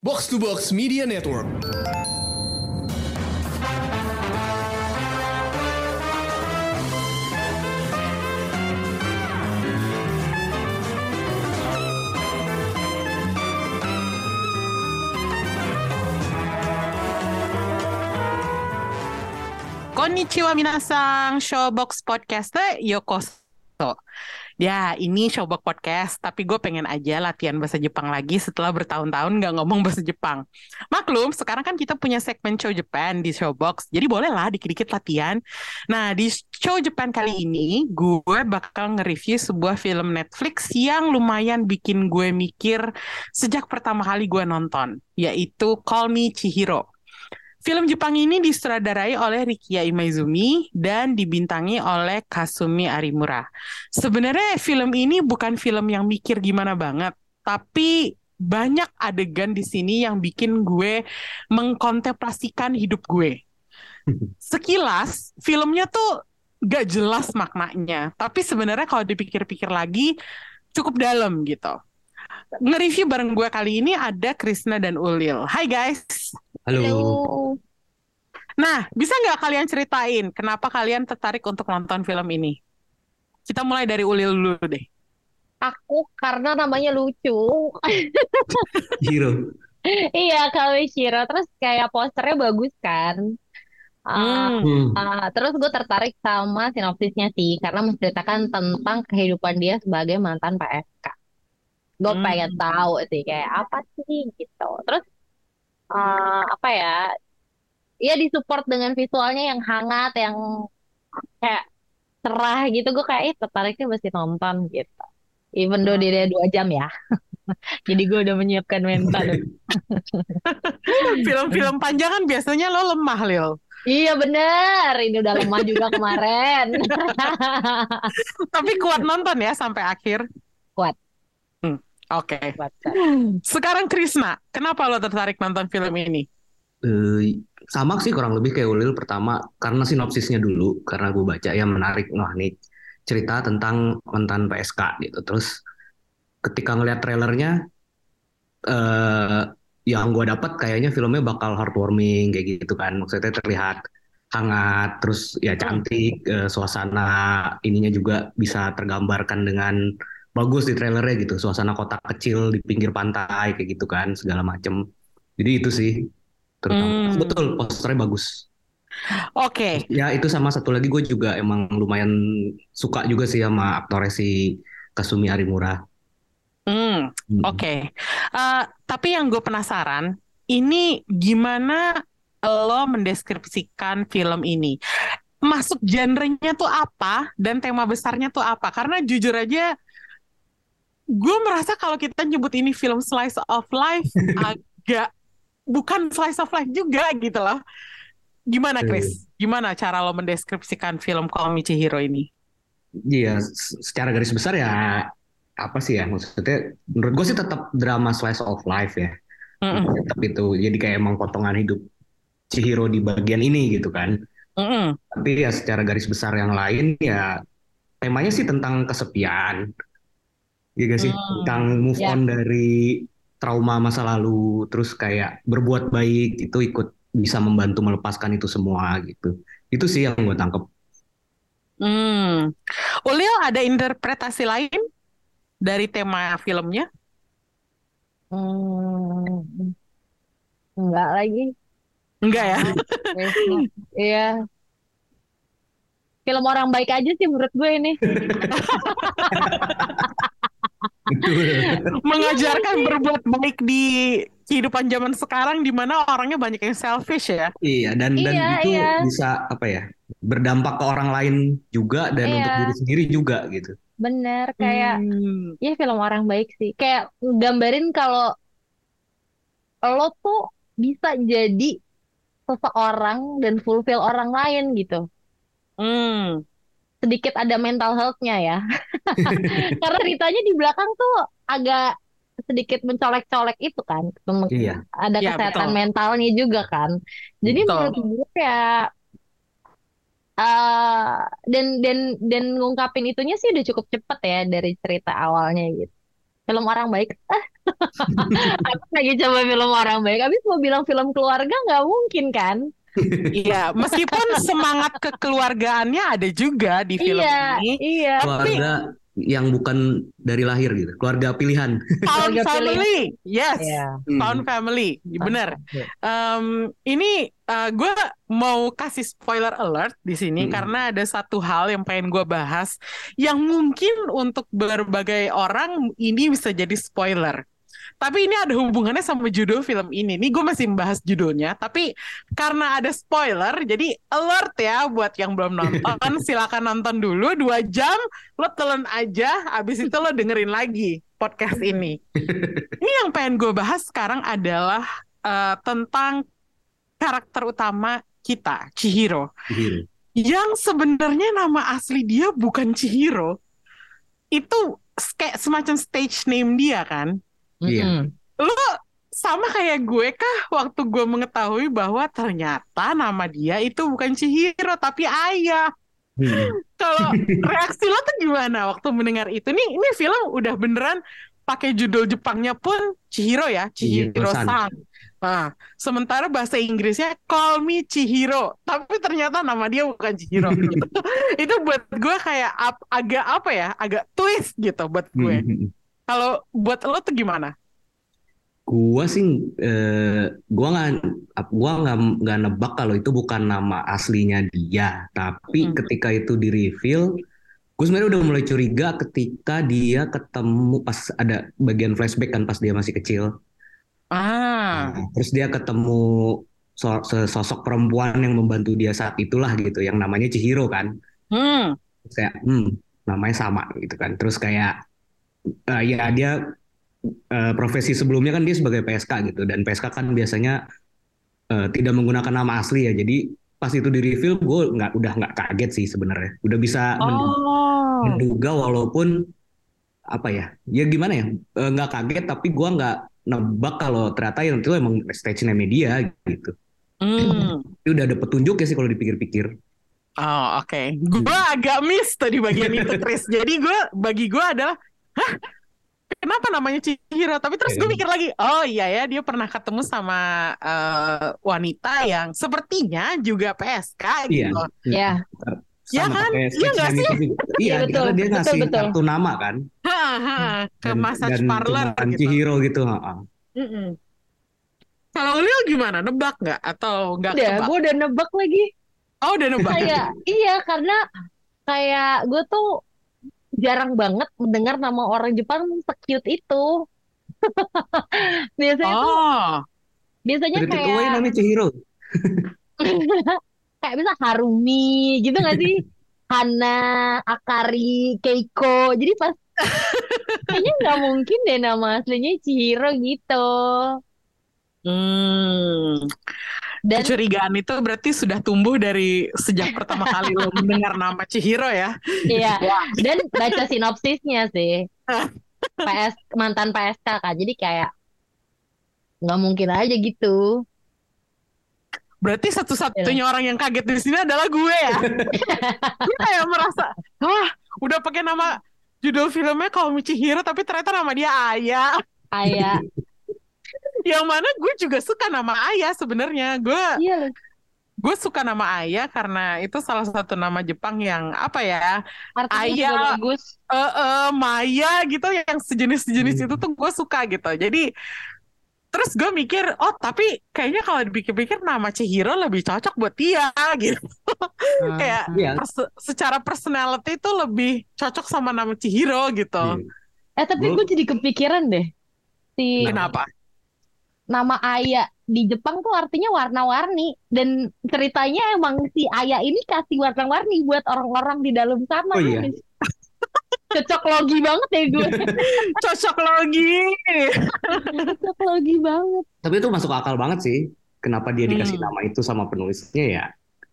Box to Box Media Network. Konnichiwa minasang, Showbox Podcaster Yokoso. Ya, ini Showbox Podcast, tapi gue pengen aja latihan bahasa Jepang lagi setelah bertahun-tahun nggak ngomong bahasa Jepang. Maklum, sekarang kan kita punya segmen Show Japan di Showbox, jadi boleh lah dikit-dikit latihan. Nah, di Show Japan kali ini, gue bakal nge-review sebuah film Netflix yang lumayan bikin gue mikir sejak pertama kali gue nonton, yaitu Call Me Chihiro. Film Jepang ini disutradarai oleh Rikia Imaizumi dan dibintangi oleh Kasumi Arimura. Sebenarnya film ini bukan film yang mikir gimana banget, tapi banyak adegan di sini yang bikin gue mengkontemplasikan hidup gue. Sekilas, filmnya tuh gak jelas maknanya, tapi sebenarnya kalau dipikir-pikir lagi cukup dalam gitu. Nge-review bareng gue kali ini ada Krisna dan Ulil. Hai guys. Halo. Nah, bisa nggak kalian ceritain kenapa kalian tertarik untuk nonton film ini? Kita mulai dari Ulil dulu deh. Aku karena namanya lucu. Hero. iya, Shiro. Terus kayak posternya bagus kan. Uh, Hmm. uh, terus gue tertarik sama sinopsisnya sih, karena menceritakan tentang kehidupan dia sebagai mantan PSK. Gue Hmm. pengen tahu sih kayak apa sih gitu. Terus uh, apa ya? Ya disupport dengan visualnya yang hangat, yang kayak cerah gitu. Gue kayak eh, tertariknya mesti nonton gitu. Even though dia dua jam ya. Jadi gue udah menyiapkan mental. Film-film panjang kan biasanya lo lemah, Lil. Iya bener, ini udah lemah juga kemarin. Tapi kuat nonton ya sampai akhir. Kuat. Oke. Kuat. Sekarang Krisna, kenapa lo tertarik nonton film ini? Eh, sama sih kurang lebih kayak Ulil pertama karena sinopsisnya dulu karena gue baca ya menarik wah nih cerita tentang mantan PSK gitu terus ketika ngeliat trailernya eh yang gue dapat kayaknya filmnya bakal heartwarming kayak gitu kan maksudnya terlihat hangat terus ya cantik eh, suasana ininya juga bisa tergambarkan dengan bagus di trailernya gitu suasana kota kecil di pinggir pantai kayak gitu kan segala macem jadi itu sih terutama Hmm. betul posternya bagus Oke. ya itu sama satu lagi gue juga emang lumayan suka juga sih sama aktornya si Kasumi Arimura Hmm, Hmm. Oke. Eh, tapi yang gue penasaran, ini gimana lo mendeskripsikan film ini? Masuk genrenya tuh apa dan tema besarnya tuh apa? Karena jujur aja, gue merasa kalau kita nyebut ini film slice of life agak bukan slice of life juga gitu loh. Gimana, Chris? Gimana cara lo mendeskripsikan film Call Me Chihiro ini? Iya, secara garis besar ya apa sih ya maksudnya menurut gue sih tetap drama slice of life ya Mm-mm, tetap itu jadi kayak emang potongan hidup Chihiro di bagian ini gitu kan mm-mm, tapi ya secara garis besar yang lain ya temanya sih tentang kesepian ya gak sih Hmm. tentang move Ya. on dari trauma masa lalu terus kayak berbuat baik itu ikut bisa membantu melepaskan itu semua gitu itu sih yang gue tangkep Hmm. Ulil ada interpretasi lain dari tema filmnya? Hmm, enggak lagi. Enggak ya? Iya. Film orang baik aja sih menurut gue ini. Mengajarkan berbuat baik di kehidupan zaman sekarang di mana orangnya banyak yang selfish ya. Iya dan dan Iya, itu iya. bisa apa ya berdampak ke orang lain juga dan Iya. untuk diri sendiri juga gitu. Bener kayak Hmm. ya film orang baik sih. Kayak gambarin kalau lo tuh bisa jadi seseorang dan fulfill orang lain gitu. Hmm. Sedikit ada mental health-nya ya. Karena Ritanya di belakang tuh agak sedikit mencolek-colek itu kan. Iya. Ada Ya, kesehatan betul. mentalnya juga kan. Jadi Betul. menurut gue ya eh dan dan dan ngungkapin itunya sih udah cukup cepet ya dari cerita awalnya gitu. film orang baik. Aku lagi coba film orang baik. Abis mau bilang film keluarga nggak mungkin kan? Iya, meskipun semangat kekeluargaannya ada juga di film iya, ini. iya. Keluarga yang bukan dari lahir gitu, keluarga pilihan. Found family, yes. Iya. Found family, bener. Em, ini gue mau kasih spoiler alert di sini Hmm. karena ada satu hal yang pengen gue bahas yang mungkin untuk berbagai orang ini bisa jadi spoiler. Tapi ini ada hubungannya sama judul film ini. Nih gue masih membahas judulnya, tapi karena ada spoiler, jadi alert ya buat yang belum nonton. silakan nonton dulu dua jam, lo telan aja, abis itu lo dengerin lagi podcast ini. ini yang pengen gue bahas sekarang adalah eh, tentang karakter utama kita, Chihiro. Yang sebenarnya nama asli dia bukan Chihiro. Itu kayak semacam stage name dia kan. Iya. Mm-mm. Sama kayak gue kah waktu gue mengetahui bahwa ternyata nama dia itu bukan Chihiro tapi Ayah. Hmm. Kalau reaksi lo tuh gimana waktu mendengar itu? Nih, ini film udah beneran pakai judul Jepangnya pun Chihiro ya, Chihiro Chihiro-san. San. Nah, sementara bahasa Inggrisnya Call Me Chihiro, tapi ternyata nama dia bukan Chihiro. itu buat gue kayak ap- agak apa ya, agak twist gitu buat gue. Kalau buat lo tuh gimana? Gua sih, eh, gua nggak, gua nggak nggak nebak kalau itu bukan nama aslinya dia. Tapi Hmm. ketika itu di reveal, gue sebenarnya udah mulai curiga ketika dia ketemu pas ada bagian flashback kan pas dia masih kecil. Ah, Nah, terus dia ketemu so- sosok perempuan yang membantu dia saat itulah gitu, yang namanya Chihiro kan. hmm, Terus kayak, hmm, namanya sama gitu kan. Terus kayak, eh, ya dia eh, profesi sebelumnya kan dia sebagai PSK gitu, dan PSK kan biasanya eh, tidak menggunakan nama asli ya. Jadi pas itu di reveal, gue nggak udah nggak kaget sih sebenarnya. Udah bisa oh, menduga walaupun apa ya, ya gimana ya, nggak kaget tapi gue nggak nebak kalau ternyata yang itu emang stage name dia gitu. hmm. Itu udah ada petunjuk ya sih kalau dipikir-pikir. Oh oke, gue agak miss tuh di bagian itu Chris. Jadi gue bagi gue adalah, hah, kenapa namanya Chihiro? Tapi terus gue Iya. mikir lagi, oh iya ya dia pernah ketemu sama eh, wanita yang sepertinya juga PSK Iya. gitu. Ya. Ya Sama kan? Iya nggak name itu juga. Iya, Iya, betul. karena dia Betul, ngasih betul. kartu nama kan. Ha, ha, ke dan, massage dan parlor gitu. Chihiro gitu. Mm-mm. Kalau Lil gimana? Nebak nggak atau nggak Udah, ketebak? gue udah nebak lagi. Oh udah nebak. Kayak iya karena kayak gue tuh jarang banget mendengar nama orang Jepang se-cute itu. Biasanya tuh Oh, biasanya Spirited kayak Away namanya Chihiro. kayak bisa Harumi gitu gak sih? Hana, Akari, Keiko. Jadi pas kayaknya nggak mungkin deh nama aslinya Chihiro gitu. hmm. Dan Kecurigaan itu berarti sudah tumbuh dari sejak pertama kali lo mendengar nama Chihiro ya. iya, dan baca sinopsisnya sih. PS mantan PSK kan. Jadi kayak nggak mungkin aja gitu. Berarti satu-satunya orang yang kaget di sini adalah gue ya. gue kayak merasa, wah, udah pakai nama judul filmnya Call Me Chihiro, tapi ternyata nama dia Aya. Kayak Yang mana gue juga suka nama Aya sebenarnya. Gue iya loh. gue suka nama Aya karena itu salah satu nama Jepang yang apa ya, Artinya Aya. juga bagus. eh eh, Maya gitu, yang sejenis-sejenis itu tuh gue suka gitu. Jadi terus gue mikir, oh tapi kayaknya kalau dipikir-pikir nama Chihiro lebih cocok buat dia gitu. Kayak Iya. pers- secara personality itu lebih cocok sama nama Chihiro gitu. Iya. Eh tapi Gua- gue jadi kepikiran deh. Si Kenapa? Nama Aya di Jepang tuh artinya warna-warni dan ceritanya emang si Aya ini kasih warna-warni buat orang-orang di dalam sana. Oh iya. Cocok logi banget ya gue. Cocok logi. Cocok logi banget. Tapi itu masuk akal banget sih. Kenapa dia dikasih Hmm. nama itu sama penulisnya ya?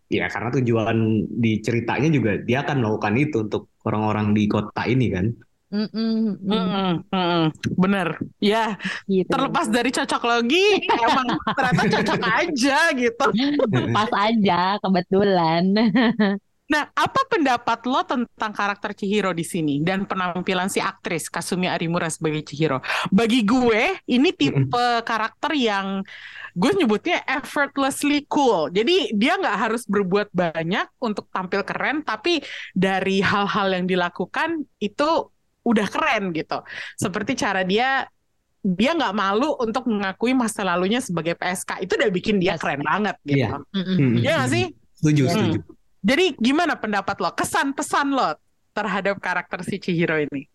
Ya karena tujuan di ceritanya juga dia akan melakukan itu untuk orang-orang di kota ini kan. Mm-mm, mm, Mm-mm, mm-mm. Bener. Ya, gitu. terlepas dari cocok logi, emang ternyata cocok aja gitu. Pas aja kebetulan. Nah, apa pendapat lo tentang karakter Chihiro di sini dan penampilan si aktris Kasumi Arimura sebagai Chihiro? Bagi gue, ini tipe karakter yang gue nyebutnya effortlessly cool. Jadi dia nggak harus berbuat banyak untuk tampil keren, tapi dari hal-hal yang dilakukan itu udah keren gitu. Seperti cara dia dia nggak malu untuk mengakui masa lalunya sebagai PSK itu udah bikin dia keren banget gitu. Iya. Nggak sih? Setuju, Hmm. setuju. Jadi gimana pendapat lo? Kesan pesan lo terhadap karakter si Chihiro ini?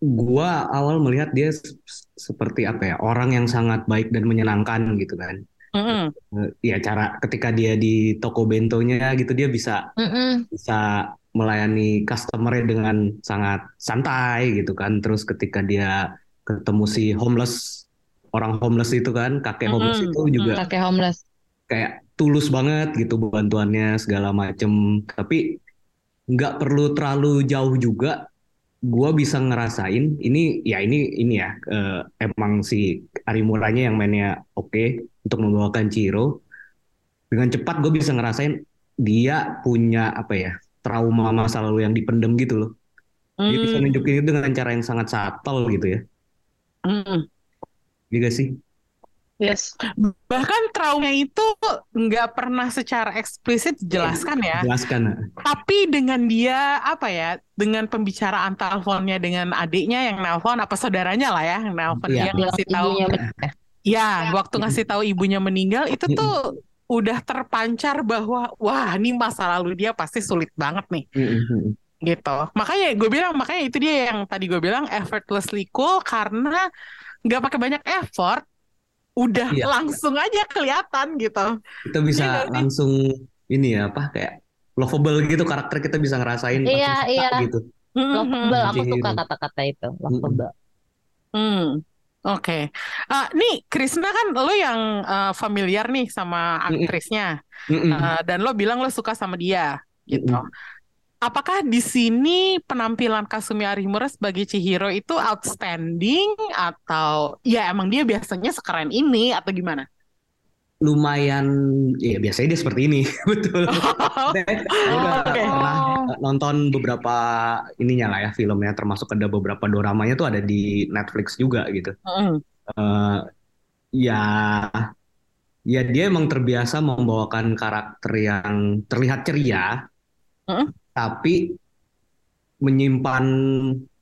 Gua awal melihat dia se- seperti apa ya, orang yang sangat baik dan menyenangkan gitu kan. Mm-mm. Eh, Ya cara ketika dia di toko bentonya gitu dia bisa Mm-mm. bisa melayani customer dengan sangat santai gitu kan. Terus ketika dia ketemu si homeless orang homeless itu kan, kakek homeless Mm-mm. itu juga Kakek homeless. kayak tulus banget gitu bantuannya segala macem. Tapi nggak perlu terlalu jauh juga. Gua bisa ngerasain ini ya ini ini ya eh, emang si Arimuranya yang mainnya oke untuk membawakan Chiro. Dengan cepat gue bisa ngerasain dia punya apa ya trauma masa lalu yang dipendem gitu loh. Dia bisa Mm. nunjukin itu dengan cara yang sangat subtle gitu ya. Mm. Iya gak sih? Yes. Bahkan trauma itu nggak pernah secara eksplisit dijelaskan ya. Jelaskan. Tapi dengan dia apa ya, dengan pembicaraan teleponnya dengan adiknya yang nelpon apa saudaranya lah ya, yang nelpon Iya. dia ngasih tahu. Ibunya men- Ya, waktu ngasih tahu ibunya meninggal itu tuh udah terpancar bahwa wah ini masa lalu dia pasti sulit banget nih Mm-mm. gitu. Makanya gue bilang makanya itu dia yang tadi gue bilang effortlessly cool karena nggak pakai banyak effort, udah Iya. langsung aja kelihatan gitu. kita bisa sih? langsung ini ya apa kayak lovable gitu karakter kita bisa ngerasain Iya, iya. gitu. Lovable, aku suka kata-kata itu. Lovable. Hmm, oke. Ah, nih Krisna kan lo yang eh, familiar nih sama aktrisnya, Mm-mm. Eh, dan lo bilang lo suka sama dia, gitu. Mm-mm. Apakah di sini penampilan Kasumi Arimura sebagai Chihiro itu outstanding atau ya emang dia biasanya sekeren ini atau gimana? Lumayan ya biasanya dia seperti ini betul. Udah oke. pernah nonton beberapa ininya lah ya filmnya termasuk ada beberapa doramanya tuh ada di Netflix juga gitu. Mm, Eh, ya ya dia emang terbiasa membawakan karakter yang terlihat ceria Mm. tapi menyimpan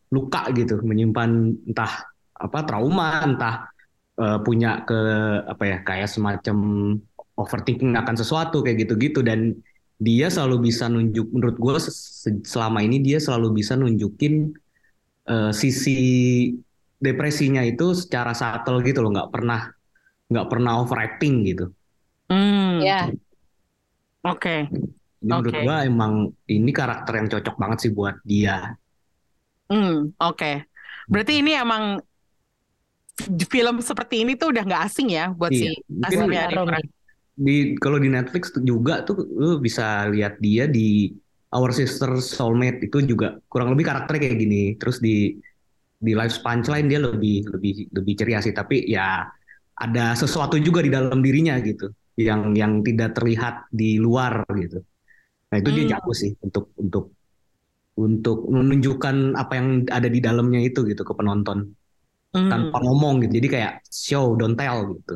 luka gitu menyimpan entah apa trauma entah eh, punya ke apa ya kayak semacam overthinking akan sesuatu kayak gitu-gitu dan dia selalu bisa nunjuk menurut gue selama ini dia selalu bisa nunjukin eh, sisi depresinya itu secara subtle gitu loh nggak pernah nggak pernah overacting gitu mm, Ya, Oke. jadi menurut Oke. gue emang ini karakter yang cocok banget sih buat dia Hmm, oke. Berarti ini emang film seperti ini tuh udah nggak asing ya buat Iya, si mungkin. Di kalau di Netflix juga tuh lu bisa lihat dia di Our Sister Soulmate itu juga kurang lebih karakternya kayak gini. Terus di di Life's Punchline dia lebih lebih lebih ceria sih, tapi ya ada sesuatu juga di dalam dirinya gitu yang yang tidak terlihat di luar gitu. Nah, itu dia Hmm. jago sih untuk untuk untuk menunjukkan apa yang ada di dalamnya itu gitu ke penonton Hmm, tanpa ngomong gitu. Jadi kayak show don't tell gitu.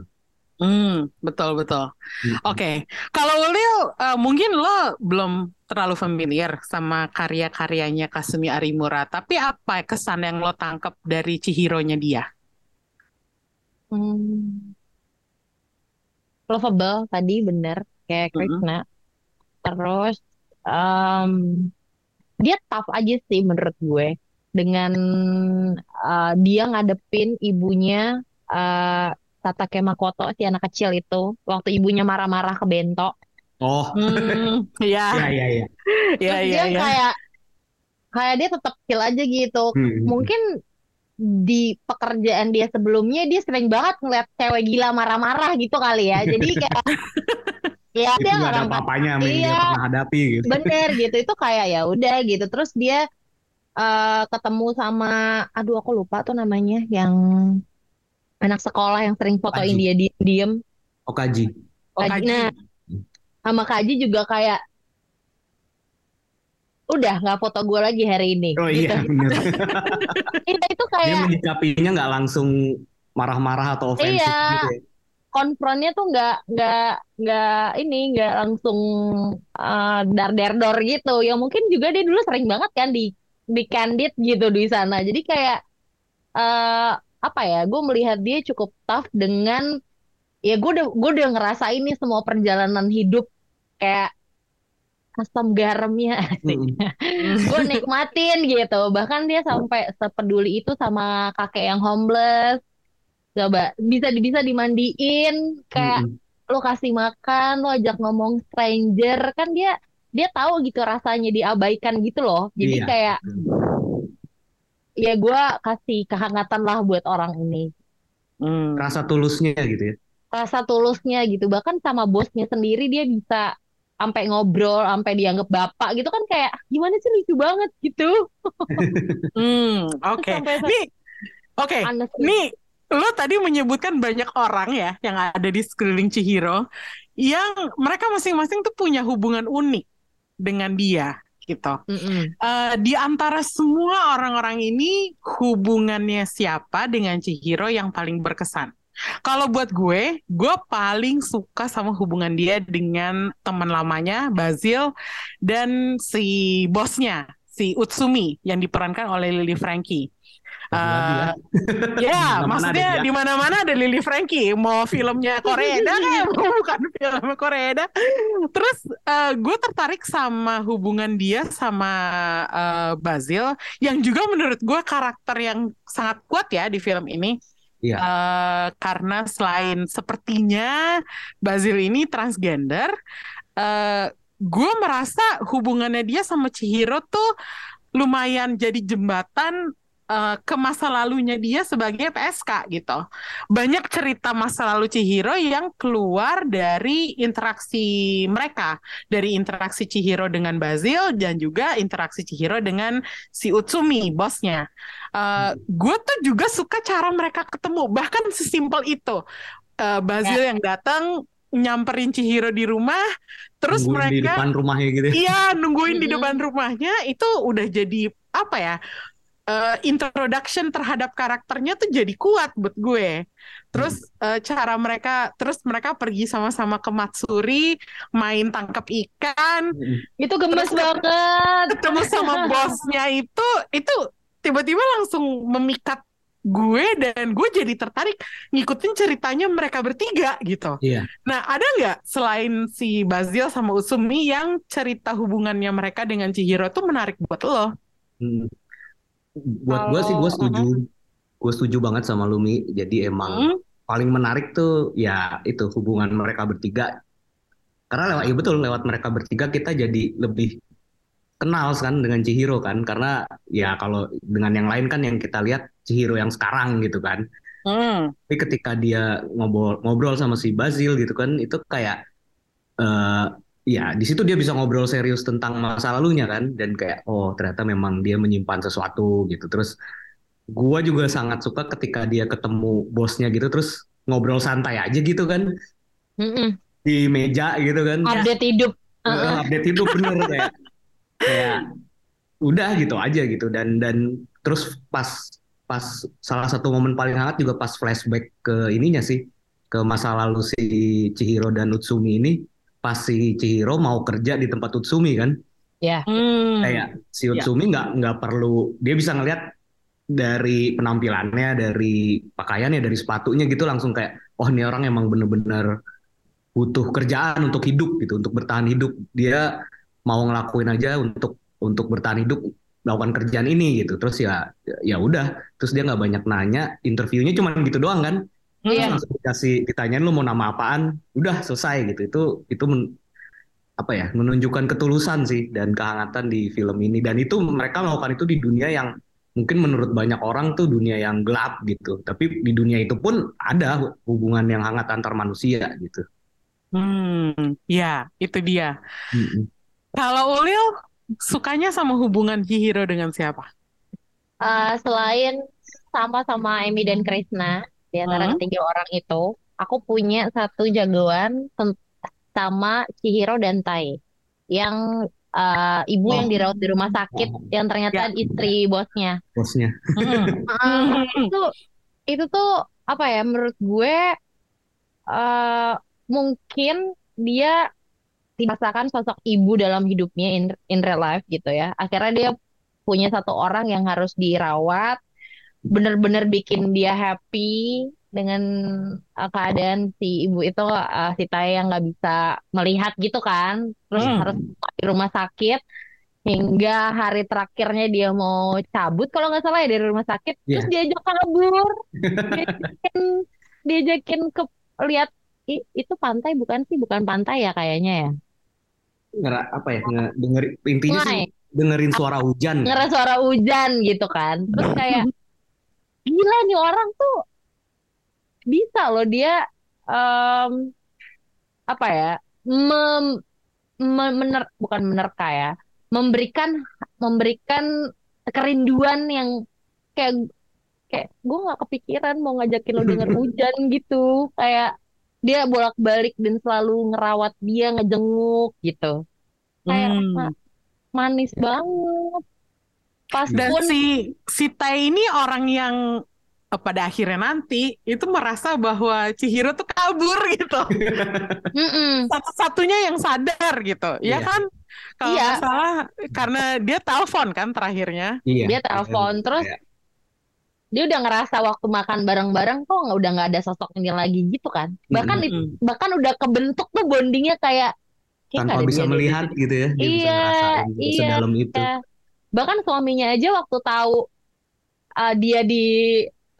Hmm, betul betul. Hmm. Oke, kalau Ulil eh, mungkin lo belum terlalu familiar sama karya-karyanya Kasumi Arimura, tapi apa kesan yang lo tangkap dari Chihiro-nya dia? Hmm. Lovable tadi bener kayak Mm-mm. Krishna. Terus em, dia tough aja sih menurut gue dengan eh, dia ngadepin ibunya eh Tatake Makoto si anak kecil itu waktu ibunya marah-marah ke Bento. Oh, Hmm, ya, iya iya iya. ya, Terus ya, dia ya. kayak kayak dia tetap chill aja gitu. Hmm. Mungkin di pekerjaan dia sebelumnya dia sering banget ngeliat cewek gila marah-marah gitu kali ya. Jadi kayak ya itu dia nggak ada orang apa-apanya dia Iya. pernah hadapi gitu. bener gitu itu kayak ya udah gitu. Terus dia eh, ketemu sama aduh aku lupa tuh namanya yang anak sekolah yang sering fotoin Kaji. dia diem-diem. Okaji. Oh, Kaji. Kaji. Nah, sama Kaji juga kayak udah nggak foto gue lagi hari ini Oh gitu. iya benar. Iya, itu Dia kayak menyikapinya nggak langsung marah-marah atau ofensif Iya. gitu ya. konfronnya tuh nggak nggak nggak ini nggak langsung uh, dar der dor gitu ya mungkin juga dia dulu sering banget kan di di candid gitu di sana jadi kayak eh apa ya gue melihat dia cukup tough dengan ya gue udah gue udah ngerasain nih semua perjalanan hidup kayak asam garamnya Mm-mm. gue nikmatin gitu bahkan dia sampai sepeduli itu sama kakek yang homeless coba bisa bisa dimandiin kayak Mm-mm. lo kasih makan lo ajak ngomong stranger kan dia dia tahu gitu rasanya diabaikan gitu loh jadi Iya. kayak ya gue kasih kehangatan lah buat orang ini Hmm. Rasa tulusnya gitu ya. rasa tulusnya gitu bahkan sama bosnya sendiri dia bisa sampai ngobrol sampai dianggap bapak gitu kan kayak gimana sih lucu banget gitu Hmm, oke. Sampai- Nih, oke. honestly Nih, lo tadi menyebutkan banyak orang ya yang ada di sekeliling Chihiro yang mereka masing-masing tuh punya hubungan unik dengan dia gitu. Mm-mm. Eh, di antara semua orang-orang ini hubungannya siapa dengan Chihiro yang paling berkesan? Kalau buat gue, gue paling suka sama hubungan dia dengan teman lamanya Basil dan si bosnya, si Utsumi yang diperankan oleh Lily Frankie. Lagi-lagi ya. Eh, ya, mana-mana maksudnya di mana-mana ada Lily Frankie. Mau filmnya Korea kayak mau bukan film Korea. Terus eh, gue tertarik sama hubungan dia sama eh, Basil, yang juga menurut gue karakter yang sangat kuat ya di film ini. Iya. Eh, karena selain sepertinya Basil ini transgender, eh, gue merasa hubungannya dia sama Chihiro tuh lumayan jadi jembatan eh, ke masa lalunya dia sebagai PSK gitu. Banyak cerita masa lalu Chihiro yang keluar dari interaksi mereka, dari interaksi Chihiro dengan Basil dan juga interaksi Chihiro dengan si Utsumi, bosnya. Eh, gue tuh juga suka cara mereka ketemu, bahkan sesimpel itu. Eh, Basil yang datang nyamperin Chihiro di rumah, terus Nungguin di mereka depan rumahnya gitu ya. Iya, nungguin di Mm-mm. depan rumahnya itu udah jadi apa ya? Eh, introduction terhadap karakternya tuh jadi kuat buat gue. Terus eh, cara mereka, terus mereka pergi sama-sama ke Matsuri, main tangkap ikan, Mm-mm. itu gemes Terus- banget ketemu sama bosnya itu, itu tiba-tiba langsung memikat gue dan gue jadi tertarik ngikutin ceritanya mereka bertiga gitu. Iya. Nah, ada nggak selain si Basil sama Usumi yang cerita hubungannya mereka dengan Chihiro tuh menarik buat lo? Mm. Buat gue sih gue setuju. Gue setuju banget sama Lumi. Jadi emang Hmm? paling menarik tuh ya itu hubungan mereka bertiga. Karena lewat, ya betul lewat mereka bertiga kita jadi lebih kenal kan dengan Chihiro kan. Karena ya kalau dengan yang lain kan yang kita lihat Chihiro yang sekarang gitu kan. Hmm. Tapi ketika dia ngobrol ngobrol sama si Basil gitu kan, itu kayak eh ya di situ dia bisa ngobrol serius tentang masa lalunya kan, dan kayak oh ternyata memang dia menyimpan sesuatu gitu. Terus gua juga sangat suka ketika dia ketemu bosnya gitu, terus ngobrol santai aja gitu kan Mm-mm. di meja gitu kan, update hidup Eh, Uh-uh. update hidup bener kayak kayak udah gitu aja gitu dan dan terus pas pas salah satu momen paling hangat juga pas flashback ke ininya sih ke masa lalu si Chihiro dan Utsumi ini pas si Chihiro mau kerja di tempat Utsumi kan? Hmm. kayak si Ya. Utsumi nggak nggak perlu dia bisa ngeliat dari penampilannya dari pakaiannya dari sepatunya gitu langsung kayak oh ini orang emang bener-bener butuh kerjaan untuk hidup gitu untuk bertahan hidup. Dia mau ngelakuin aja untuk untuk bertahan hidup melakukan kerjaan ini gitu. Terus ya ya udah. Terus dia nggak banyak nanya interviewnya cuma gitu doang kan Iya. langsung dikasih ditanyain lu mau nama apaan udah selesai gitu itu itu men- apa ya menunjukkan ketulusan sih dan kehangatan di film ini dan itu mereka melakukan itu di dunia yang mungkin menurut banyak orang tuh dunia yang gelap gitu tapi di dunia itu pun ada hubungan yang hangat antar manusia gitu Hmm. Ya, itu dia. Mm-mm. Kalau Ulil sukanya sama hubungan Chihiro dengan siapa? Uh, selain sama-sama Emi dan Krisna di antara Hmm. ketiga orang itu, aku punya satu jagoan sama Chihiro dan Tai. Yang uh, ibu Oh. yang dirawat di rumah sakit yang ternyata istri bosnya. bosnya. Mm-mm. Uh, itu itu tuh apa ya menurut gue uh, mungkin dia dirasakan sosok ibu dalam hidupnya in, in real life gitu ya. Akhirnya dia punya satu orang yang harus dirawat, bener-bener bikin dia happy dengan uh, keadaan si ibu itu uh, si Taya yang nggak bisa melihat gitu kan, terus Hmm. harus di rumah sakit hingga hari terakhirnya dia mau cabut kalau nggak salah ya dari rumah sakit, terus diajak kabur, diajakin, diajakin ke lihat i- itu pantai bukan sih, bukan pantai ya kayaknya ya. Ngera, apa ya? Nge, denger, intinya sih dengerin suara hujan. Ngeras suara hujan gitu kan. Terus kayak gila nih orang tuh bisa loh dia em, apa ya mem, me- mener, bukan menerka ya memberikan memberikan kerinduan yang kayak kayak gue nggak kepikiran mau ngajakin lo denger hujan gitu. Kayak dia bolak-balik dan selalu ngerawat dia ngejenguk gitu. Kayak Hmm. ma- manis banget pas Dan pun si si Tai ini orang yang eh, pada akhirnya nanti itu merasa bahwa Chihiro tuh kabur gitu. Satu-satunya yang sadar gitu. Ya Iya. kan? Kalau Iya. nggak salah karena dia telepon kan terakhirnya. Iya. Dia telepon, terus Kayak, dia udah ngerasa waktu makan bareng-bareng kok nggak udah nggak ada sosok ini lagi gitu kan bahkan Mm-mm. it- bahkan udah kebentuk tuh bondingnya kayak tanpa bisa melihat gitu ya. Dia bisa Iya, ngerasain gitu, iya, sedalam itu. Iya. bahkan suaminya aja waktu tahu uh, dia di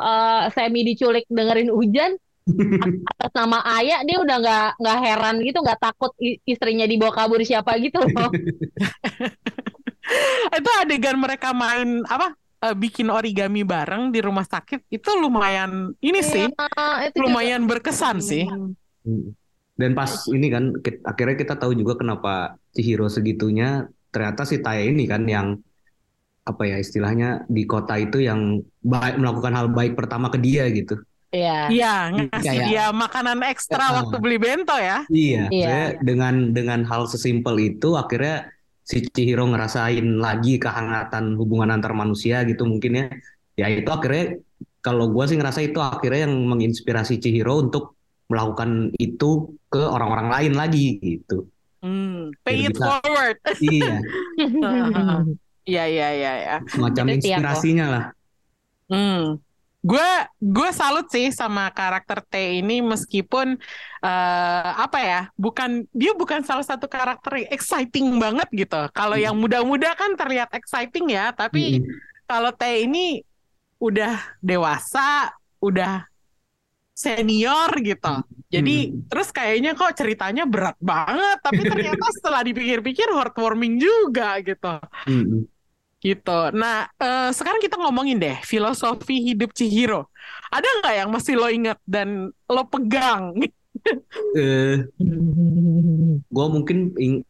uh, semi diculik dengerin hujan atas nama ayah dia udah nggak nggak heran gitu nggak takut i- istrinya dibawa kabur siapa gitu loh Itu adegan mereka main apa? eh, bikin origami bareng di rumah sakit itu lumayan ini sih, Iya, itu juga. lumayan berkesan sih. Mm. Dan pas ini kan akhirnya kita tahu juga kenapa Chihiro segitunya ternyata si Taya ini kan yang apa ya istilahnya di kota itu yang baik melakukan hal baik pertama ke dia gitu. Iya. Iya, ngasih Kayak- dia makanan ekstra Ah. waktu beli bento ya. Iya, Iya, saya dengan dengan hal sesimpel itu akhirnya si Chihiro ngerasain lagi kehangatan hubungan antar manusia gitu mungkin ya. Ya itu akhirnya kalau gua sih ngerasa itu akhirnya yang menginspirasi Chihiro untuk melakukan itu ke orang-orang lain lagi gitu. Hmm, pay it bisa- forward. Iya, Iya, iya, iya, ya. semacam Itu aku. inspirasinya lah. Hmm. Gue gue salut sih sama karakter T ini meskipun eh, apa ya bukan dia bukan salah satu karakter yang exciting banget gitu. Kalau yang muda-muda kan terlihat exciting ya, tapi Mm-mm. kalau T ini udah dewasa, udah senior gitu. Jadi terus kayaknya kok ceritanya berat banget, tapi ternyata setelah dipikir-pikir heartwarming juga gitu. Mm-mm. Gitu. Nah, eh, sekarang kita ngomongin deh filosofi hidup Chihiro. Ada nggak yang masih lo ingat dan lo pegang? Eh, gue mungkin ing-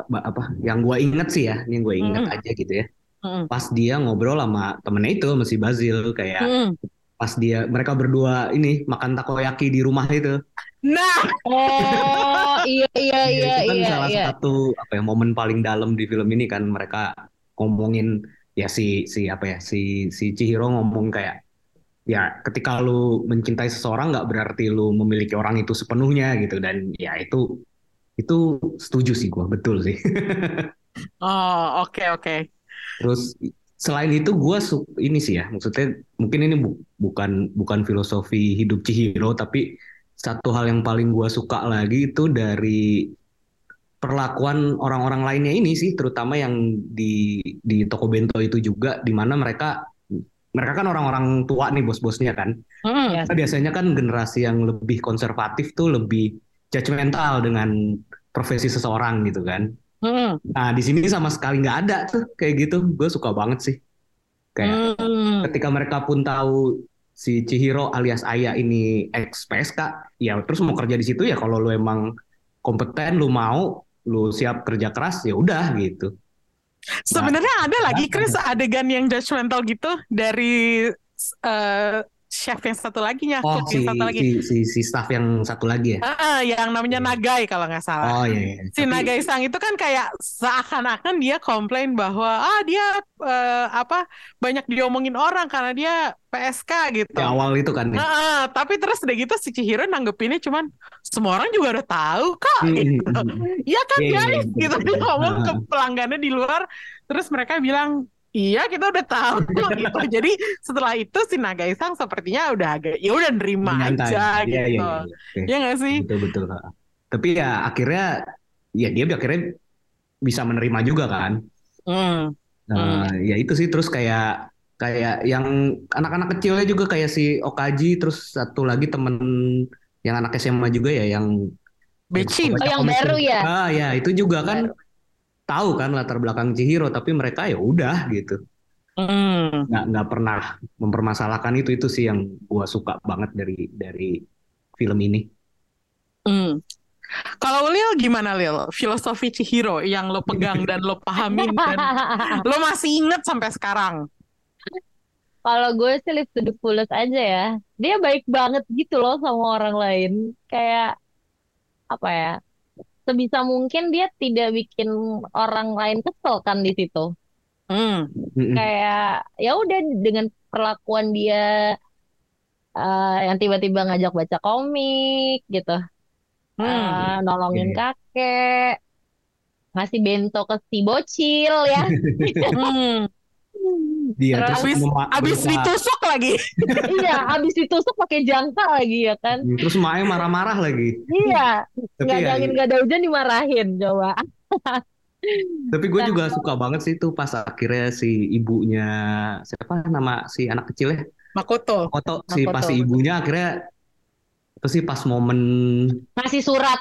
apa, apa yang gue inget sih ya, ini yang gue inget Mm-mm. aja gitu ya. Mm, Pas dia ngobrol sama temennya itu, masih Basil kayak mm. pas dia mereka berdua ini makan takoyaki di rumah itu. Nah, Oh, iya iya Ya, iya itu kan iya salah iya. satu apa ya momen paling dalam di film ini kan mereka ngomongin ya si si apa ya si si Chihiro ngomong kayak ya ketika lu mencintai seseorang nggak berarti lu memiliki orang itu sepenuhnya gitu dan ya itu itu setuju sih gua betul sih. oh oke oke. Terus selain itu gue ini sih ya maksudnya mungkin ini bu- bukan bukan filosofi hidup Chihiro tapi satu hal yang paling gue suka lagi itu dari perlakuan orang-orang lainnya ini sih terutama yang di di toko bento itu juga di mana mereka mereka kan orang-orang tua nih bos-bosnya kan Mm, Iya. Nah, biasanya kan generasi yang lebih konservatif tuh lebih judgmental dengan profesi seseorang gitu kan mm, Nah, di sini sama sekali nggak ada tuh kayak gitu. Gue suka banget sih. Kayak mm. ketika mereka pun tahu si Chihiro alias Aya ini ex PSK, ya terus mau kerja di situ ya kalau lu emang kompeten, lu mau, lu siap kerja keras, ya udah gitu. Sebenarnya ada lagi Chris adegan yang judgmental gitu dari eh, chef yang satu lagi nya, Oh si yang satu lagi. si si si staff yang satu lagi ya. Ah, ah, yang namanya Nagai kalau nggak salah. Oh iya. iya. Si Tapi- Nagai Sang itu kan kayak seakan-akan dia komplain bahwa ah dia eh, apa banyak diomongin orang karena dia PSK gitu. di awal itu kan. ya. Ah, ah, tapi terus udah gitu si Chihiro nanggepinnya cuman semua orang juga udah tahu kok Hmm, gitu. Iya kan Iya, iya, guys iya, gitu betul, dia ngomong ke pelanggannya di luar terus mereka bilang iya kita udah tahu gitu. Jadi setelah itu si Nagai Sang sepertinya udah agak ya udah nerima Nyantai. aja Iya, gitu. iya, iya, iya. Oke. Iya nggak sih? Betul betul. Tapi ya akhirnya ya dia akhirnya bisa menerima juga kan. Hmm. Nah, ya itu sih terus kayak kayak yang anak-anak kecilnya juga kayak si Okaji terus satu lagi temen yang anak SMA juga ya yang Becin. Oh, yang baru ya? Ah ya itu juga kan tahu kan latar belakang Chihiro tapi mereka ya udah gitu Hmm. nggak nggak pernah mempermasalahkan itu itu sih yang gua suka banget dari dari film ini. Hmm. Kalau Lil gimana Lil? Filosofi Chihiro yang lo pegang dan lo pahamin dan lo masih inget sampai sekarang. Kalau gue sih live to the fullest aja ya. Dia baik banget gitu loh sama orang lain. Kayak apa ya? Sebisa mungkin dia tidak bikin orang lain kesel kan di situ. Hmm. Kayak ya udah dengan perlakuan dia eh, yang tiba-tiba ngajak baca komik gitu. Hmm. Eh, nolongin Iya. kakek. Ngasih bento ke si bocil ya. Hmm. Dia Terus- Abis, abis berusaha- ditusuk lagi. Iya, habis ditusuk pakai jangka lagi ya kan. terus Mae marah-marah lagi. Iya, Tapi nggak ada ya, angin nggak ada hujan dimarahin coba. tapi gue Nah. juga suka banget sih itu pas akhirnya si ibunya siapa nama si anak kecilnya Makoto. Koto si Makoto. pas si ibunya akhirnya apa sih pas momen Ngasih surat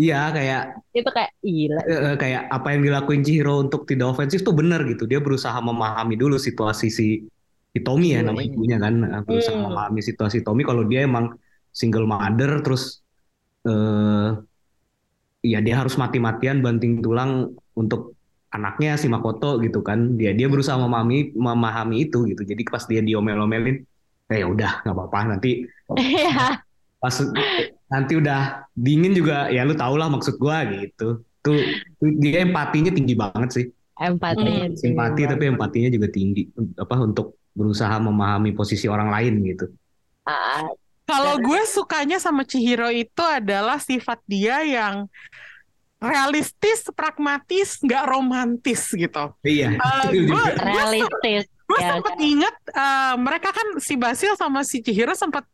iya kayak itu kayak gila. kayak apa yang dilakuin Chihiro untuk tidak ofensif tuh bener gitu dia berusaha memahami dulu situasi si si Tommy ya nama Hmm. ibunya kan berusaha Hmm. memahami situasi Tommy kalau dia emang single mother terus eh ya dia harus mati-matian banting tulang untuk anaknya si Makoto gitu kan dia dia berusaha memahami memahami itu gitu jadi pas dia diomel-omelin eh ya udah nggak apa-apa nanti Iya. Pas nanti udah dingin juga ya lu tau lah maksud gua gitu tuh, tuh dia empatinya tinggi banget sih Empatinya. Hmm, simpati tapi empatinya juga tinggi apa untuk berusaha memahami posisi orang lain gitu Ah, Kalau gue sukanya sama Chihiro itu adalah sifat dia yang realistis, pragmatis, nggak romantis gitu. iya Eh, itu gue realistis. gue Ya, sempet inget eh, mereka kan si Basil sama si Chihiro sempat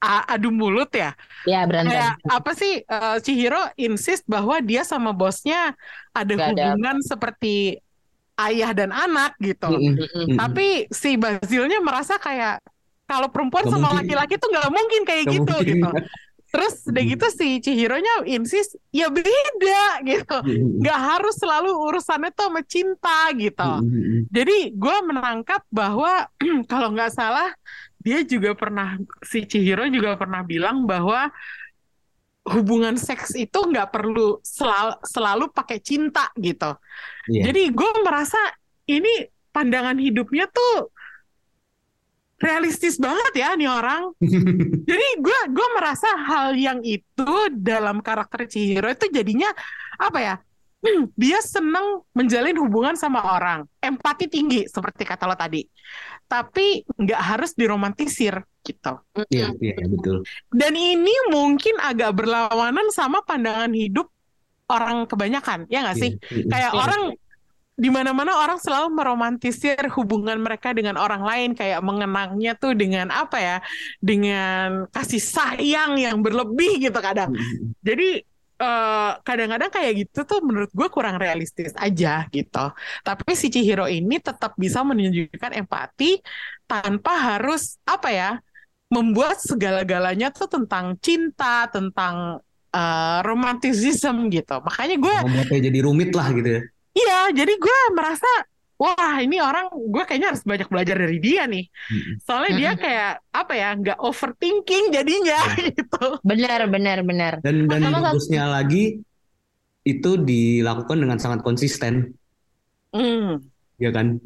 adu mulut ya. Ya berantem. Kayak apa sih eh, Chihiro insist bahwa dia sama bosnya ada Gak ada. hubungan seperti ayah dan anak gitu. Mm-mm. Mm-mm. Tapi si Basilnya merasa kayak kalau perempuan Gak sama mungkin. laki-laki tuh nggak mungkin kayak Gak gitu mungkin. gitu. Terus udah Hmm. gitu si Chihiro-nya insist ya beda gitu. Nggak harus selalu urusannya tuh sama cinta gitu. Jadi gue menangkap bahwa kalau nggak salah dia juga pernah si Chihiro juga pernah bilang bahwa hubungan seks itu nggak perlu selalu, selalu pakai cinta gitu. Iya. Jadi gue merasa ini pandangan hidupnya tuh realistis banget ya nih orang. Jadi gue gue merasa hal yang itu dalam karakter Chihiro itu jadinya apa ya? Hmm, dia seneng menjalin hubungan sama orang, empati tinggi seperti kata lo tadi. Tapi nggak harus diromantisir gitu. Iya, iya, betul. Dan ini mungkin agak berlawanan sama pandangan hidup orang kebanyakan, ya nggak sih? Iya. Kayak Iya. orang di mana-mana orang selalu meromantisir hubungan mereka dengan orang lain, kayak mengenangnya tuh dengan apa ya? Dengan kasih sayang yang berlebih gitu kadang. Eh, kadang-kadang kayak gitu tuh menurut gue kurang realistis aja gitu. Tapi si Chihiro ini tetap bisa menunjukkan empati tanpa harus apa ya membuat segala-galanya tuh tentang cinta, tentang eh, romanticism gitu. Makanya gue Membuatnya jadi rumit lah gitu ya. iya, jadi gue merasa wah ini orang gue kayaknya harus banyak belajar dari dia nih. Soalnya dia kayak apa ya nggak overthinking jadinya gitu. Benar, benar, benar. Dan dan bagusnya lagi itu dilakukan dengan sangat konsisten, Hmm. ya kan?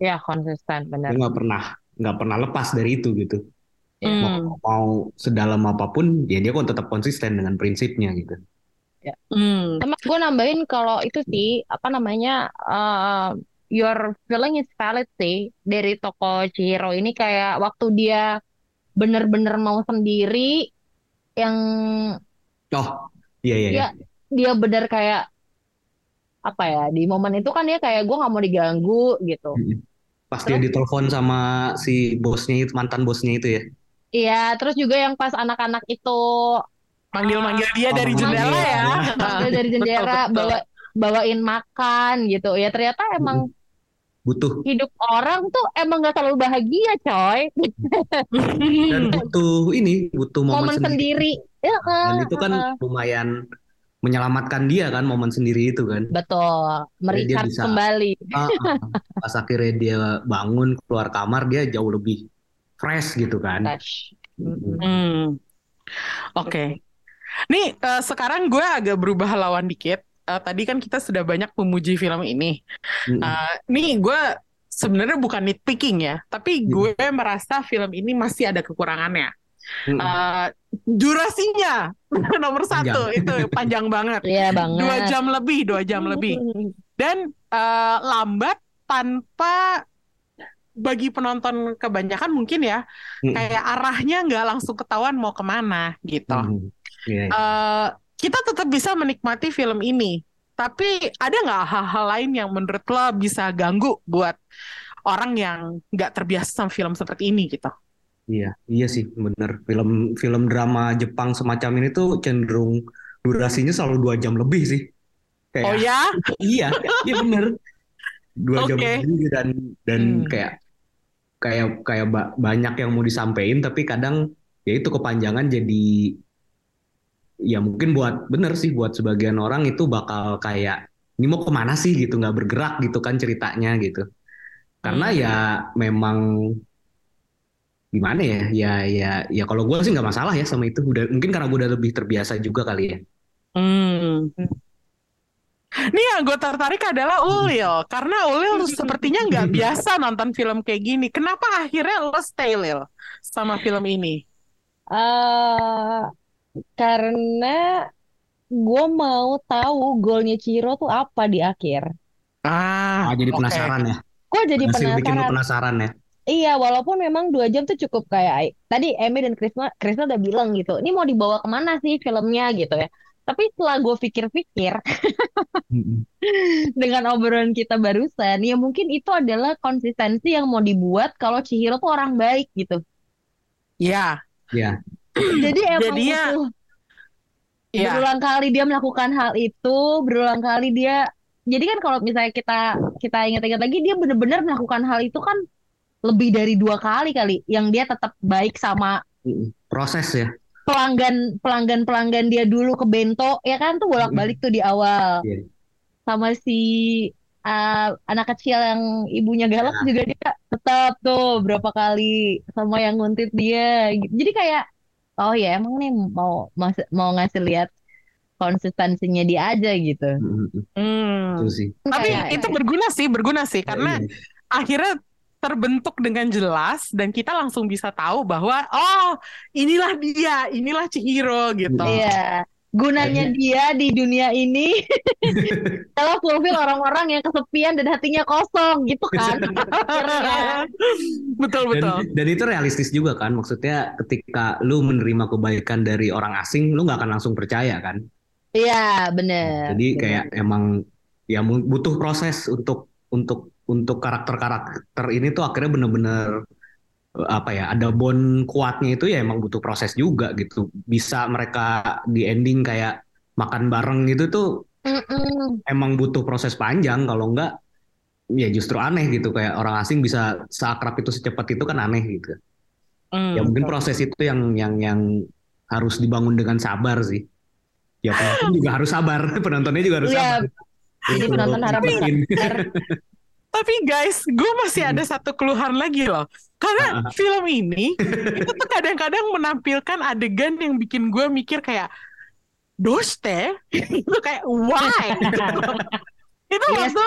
Ya konsisten, Dia benar. nggak pernah nggak pernah lepas dari itu gitu. Hmm. Mau, mau sedalam apa pun, ya dia kok tetap konsisten dengan prinsipnya gitu. Hmm. Sama gue nambahin kalau itu sih apa namanya uh, your feeling is valid sih dari toko Chihiro ini kayak waktu dia bener-bener mau sendiri yang Oh, iya iya. iya. Ya, dia bener kayak apa ya di momen itu kan dia kayak gue nggak mau diganggu gitu. Pas dia ditelepon sama si bosnya itu, mantan bosnya itu ya. Iya, terus juga yang pas anak-anak itu Manggil-manggil dia Oh, dari manggil. jendela ya. dia dari jendela Betul, betul. bawa bawain makan gitu. Ya ternyata emang Butuh hidup orang tuh emang gak selalu bahagia, coy. dan butuh ini, butuh momen, Momen sendiri. sendiri. Ya, Dan itu kan uh, lumayan menyelamatkan dia kan momen sendiri itu kan. betul. Merikat bisa- kembali. Ah, ah. Pas akhirnya dia bangun keluar kamar dia jauh lebih fresh gitu kan. Hmm. Oke. Nih eh, sekarang gue agak berubah lawan dikit. Eh, tadi kan kita sudah banyak memuji film ini. Mm-mm. Eh, nih gue sebenarnya bukan nitpicking ya, tapi Hmm. gue merasa film ini masih ada kekurangannya. Mm-mm. Eh, durasinya nomor satu itu panjang banget. Iya banget. Dua jam lebih, dua jam lebih. Dan eh, lambat tanpa bagi penonton kebanyakan mungkin ya kayak arahnya nggak langsung ketahuan mau ke mana gitu. Mm-mm. Iya, iya. Eh, kita tetap bisa menikmati film ini, tapi ada nggak hal-hal lain yang menurut lo bisa ganggu buat orang yang nggak terbiasa sama film seperti ini gitu? Iya, iya sih bener. Film film drama Jepang semacam ini tuh cenderung durasinya selalu dua jam lebih sih. Kayak, Oh ya? Iya, iya bener. Dua jam Oke. lebih dan dan Hmm. kayak kayak kayak ba- banyak yang mau disampaikan tapi kadang ya itu kepanjangan jadi ya mungkin buat bener sih buat sebagian orang itu bakal kayak ini mau ke mana sih gitu nggak bergerak gitu kan ceritanya gitu. Karena Hmm. ya memang gimana ya ya ya ya kalau gue sih nggak masalah ya sama itu udah mungkin karena gue udah lebih terbiasa juga kali ya Hmm. Nih yang gue tertarik adalah Ulil, karena Ulil sepertinya nggak biasa nonton film kayak gini. Kenapa akhirnya lo stay Lil sama film ini? Eh, karena gue mau tahu golnya Ciro tuh apa di akhir. Ah, ah jadi penasaran ya Gue jadi Berhasil bikin lo penasaran. penasaran ya Iya, walaupun memang dua jam tuh cukup kayak tadi Emi dan Krisna, Krisna udah bilang gitu. Ini mau dibawa ke mana sih filmnya gitu ya. Tapi setelah gue pikir-pikir dengan obrolan kita barusan, ya mungkin itu adalah konsistensi yang mau dibuat kalau Chihiro tuh orang baik gitu. Ya, ya Jadi emang Jadinya- butuh ya. berulang kali dia melakukan hal itu, berulang kali dia. Jadi kan kalau misalnya kita kita ingat-ingat lagi, dia benar-benar melakukan hal itu kan lebih dari dua kali kali, yang dia tetap baik sama proses ya pelanggan pelanggan pelanggan dia dulu ke bento ya kan tuh bolak-balik tuh di awal Iya. sama si uh, anak kecil yang ibunya galak Nah. juga dia tetap tuh berapa kali sama yang nguntit dia jadi kayak oh ya emang nih mau mas- mau ngasih lihat konsistensinya dia aja gitu. Hmm. itu sih Tapi Kayak- itu berguna sih, berguna sih karena Iya. akhirnya terbentuk dengan jelas dan kita langsung bisa tahu bahwa oh inilah dia, inilah Chihiro gitu. Iya. Gunanya dia di dunia ini. Adalah fulfill orang-orang yang kesepian dan hatinya kosong gitu kan. Betul dan, betul. dan itu realistis juga kan? Maksudnya ketika lu menerima kebaikan dari orang asing lu nggak akan langsung percaya kan? Iya, bener. Jadi kayak emang ya butuh proses untuk untuk untuk karakter-karakter ini tuh akhirnya bener-bener apa ya ada bond kuatnya itu ya emang butuh proses juga gitu. Bisa mereka di ending kayak makan bareng gitu tuh Mm-mm. emang butuh proses panjang kalau enggak ya justru aneh gitu kayak orang asing bisa seakrab itu secepat itu kan aneh gitu. Hmm, Ya mungkin betul. proses itu yang yang yang harus dibangun dengan sabar sih. Ya penonton juga harus sabar, penontonnya juga harus Iya, sabar. jadi penonton harap bikin. Tapi guys, gue masih ada satu keluhan lagi loh. Karena Ah. film ini itu tuh kadang-kadang menampilkan adegan yang bikin gue mikir kayak doste itu kayak why Itu Iya waktu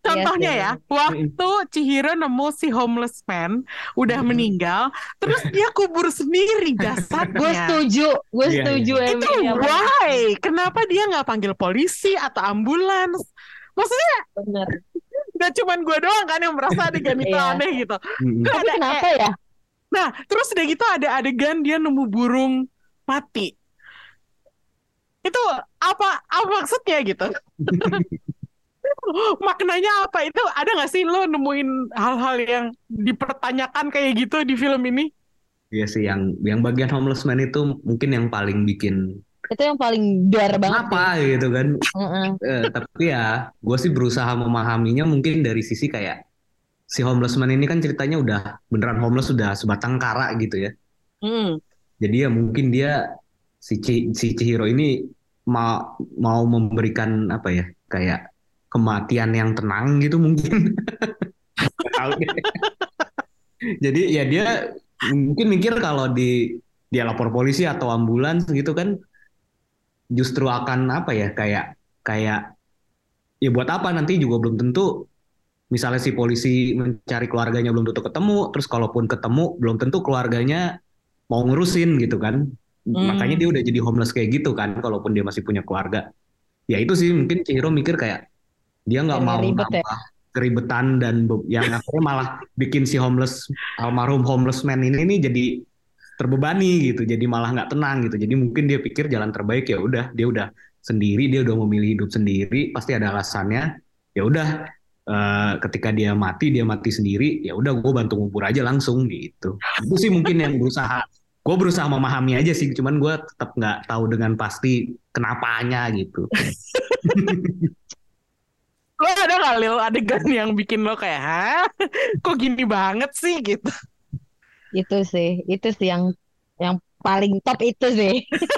contohnya sih. ya, waktu Chihiro nemu si homeless man udah Mm-mm. meninggal, terus dia kubur sendiri Gue jasadnya. setuju, gue Iya, setuju Itu Emilia. why? Kenapa dia nggak panggil polisi atau ambulans? Maksudnya Bener. Gak cuman gue doang kan yang merasa adegan itu Iya. aneh gitu. Kan Tapi ada kenapa ya? Nah, terus udah gitu ada adegan dia nemu burung mati. Itu apa apa maksudnya gitu? Maknanya apa? Itu ada nggak sih lo nemuin hal-hal yang dipertanyakan kayak gitu di film ini? Iya sih yang yang bagian homeless man itu mungkin yang paling bikin Itu yang paling dar banget. apa gitu kan. Heeh. Eh, tapi ya gue sih berusaha memahaminya mungkin dari sisi kayak si homeless man ini kan ceritanya udah beneran homeless sudah sebatang kara gitu ya. Hmm. Jadi ya mungkin dia si Ci- si Chihiro ini mau mau memberikan apa ya kayak kematian yang tenang gitu mungkin. Jadi ya dia mungkin mikir kalau di dia lapor polisi atau ambulans gitu kan justru akan apa ya kayak kayak ya buat apa nanti juga belum tentu misalnya si polisi mencari keluarganya belum tentu ketemu terus kalaupun ketemu belum tentu keluarganya mau ngurusin gitu kan Hmm. makanya dia udah jadi homeless kayak gitu kan kalaupun dia masih punya keluarga ya itu sih mungkin Chihiro mikir kayak dia nggak mau ribet ya. nambah keribetan dan yang akhirnya malah bikin si homeless almarhum homeless man ini nih jadi terbebani gitu jadi malah nggak tenang gitu. Jadi mungkin dia pikir jalan terbaik ya udah dia udah sendiri dia udah memilih hidup sendiri pasti ada alasannya. Ya udah eh, ketika dia mati dia mati sendiri ya udah gue bantu ngubur aja langsung gitu. Itu sih mungkin yang berusaha gue berusaha memahami aja sih cuman gue tetap nggak tahu dengan pasti kenapanya gitu. Lo ada nggak Lil adegan yang bikin lo kayak, hah? Kok gini banget sih? gitu? Itu sih, itu sih yang yang paling top itu sih.